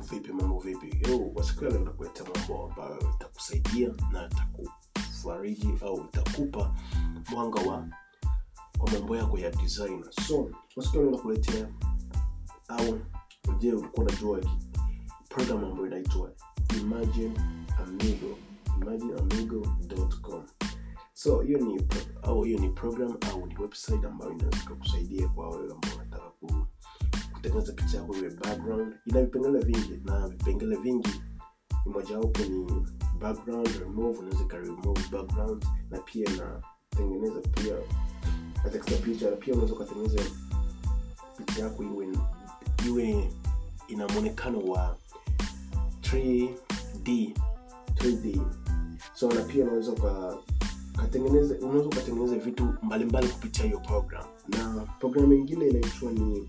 vipi mambo vipi yo kwa siku mambo ambayo itakusaidia na itakufariji au itakupa mwanga wa kwa mambo yako ya design. so kwa siku ya leo nakuletea au je ulikuwa unajua program ambayo inaitwa imagine amigo imagineamigo.com so hiyo ni pro- au hiyo ni program au ni website ambayo inaweza kusaidia kwa wewe ambao kutengeneza picha yako iwe background. Ina vipengele vingi na vipengele vingi. Ni mojawapo ni background remove unaweza remove background na pia inatengeneza pia katika picha. Na pia unaweza ukatengeneza picha yako iwe iwe ina mwonekano wa 3d 3d so na pia unaweza uka katengeneza unaweza ukatengeneza vitu mbalimbali kupitia hiyo program. Na programu ingine inaitwa ni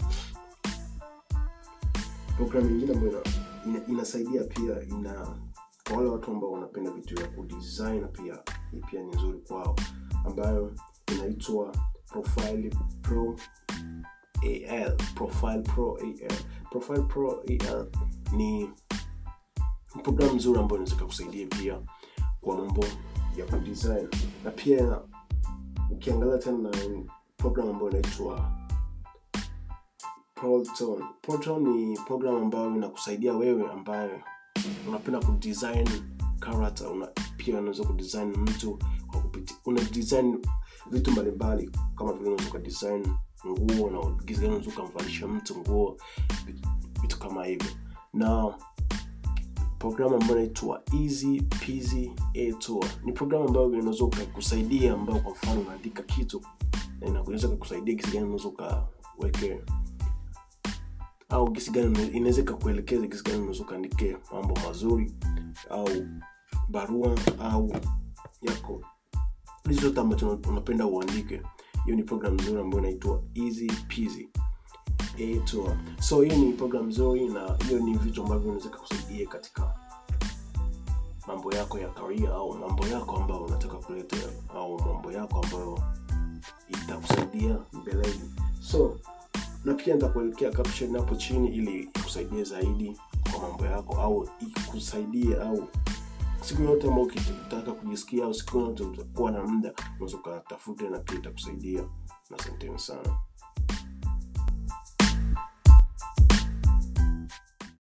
program nyingine ambayo ina, ina, inasaidia pia ina kwa wale watu ambao wanapenda vitu vya kudesign pia pia ni nzuri kwao ambayo inaitwa profile pro al profile pro al profile pro al ni program nzuri ambayo inaweza kusaidia pia kwa mambo ya kudesign. Na pia ukiangalia tena na program ambayo inaitwa proton proton ni program ambayo inakusaidia wewe ambaye unapenda kudesign character una, pia unaweza kudesign mtu kwa kupitia una design vitu mbalimbali kama vile unaweza ukadesign nguo na unaweza ukamvalisha mtu nguo vitu, kama hivyo. Na programu ambayo inaitwa easy peasy tour. Ni programu ambayo inaweza kusaidia ambayo kwa mfano unaandika kitu na inaweza kukusaidia gisi unaweza ukaweke au gisi gani inaweza ikakuelekeza gisi gani unaweza ukaandike mambo mazuri au barua au yako. Zote ambacho unapenda uandike. Hiyo ni program nzuri ambayo inaitwa easy tour so hiyo ni program nzuri na hiyo ni vitu ambavyo unaweza kusaidia katika mambo yako ya karia au mambo yako ambayo unataka kuleta au mambo yako ambayo itakusaidia mbeleni. So na pia nitakuelekea caption hapo chini ili ikusaidie zaidi kwa mambo yako au ikusaidie au siku yote ambao ukitaka kujisikia au siku yote utakuwa na muda unaweza ukatafute na pia itakusaidia. Na asanteni sana